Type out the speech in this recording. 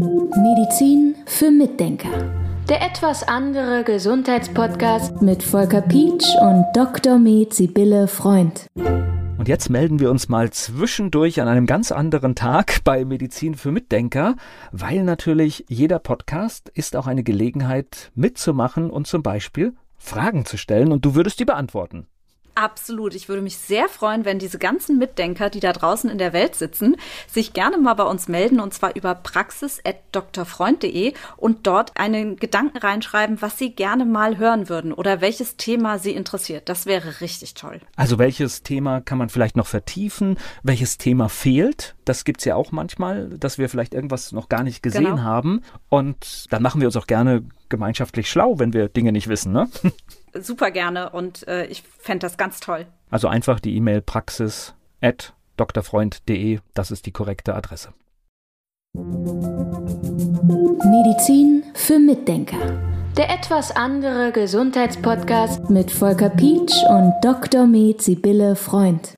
Medizin für Mitdenker. Der etwas andere Gesundheitspodcast mit Volker Pietsch und Dr. Med Sibylle Freund. Und jetzt melden wir uns mal zwischendurch an einem ganz anderen Tag bei Medizin für Mitdenker, weil natürlich jeder Podcast ist auch eine Gelegenheit mitzumachen und zum Beispiel Fragen zu stellen und du würdest die beantworten. Absolut. Ich würde mich sehr freuen, wenn diese ganzen Mitdenker, die da draußen in der Welt sitzen, sich gerne mal bei uns melden und zwar über praxis.drfreund.de und dort einen Gedanken reinschreiben, was sie gerne mal hören würden oder welches Thema sie interessiert. Das wäre richtig toll. Also welches Thema kann man vielleicht noch vertiefen? Welches Thema fehlt? Das gibt es ja auch manchmal, dass wir vielleicht irgendwas noch gar nicht gesehen genau. haben. Und dann machen wir uns auch gerne gemeinschaftlich schlau, wenn wir Dinge nicht wissen, ne? super gerne und äh, ich fände das ganz toll. Also einfach die E-Mail praxis at drfreund.de, das ist die korrekte Adresse. Medizin für Mitdenker. Der etwas andere Gesundheitspodcast mit Volker Pietsch und Dr. Med Sibylle Freund.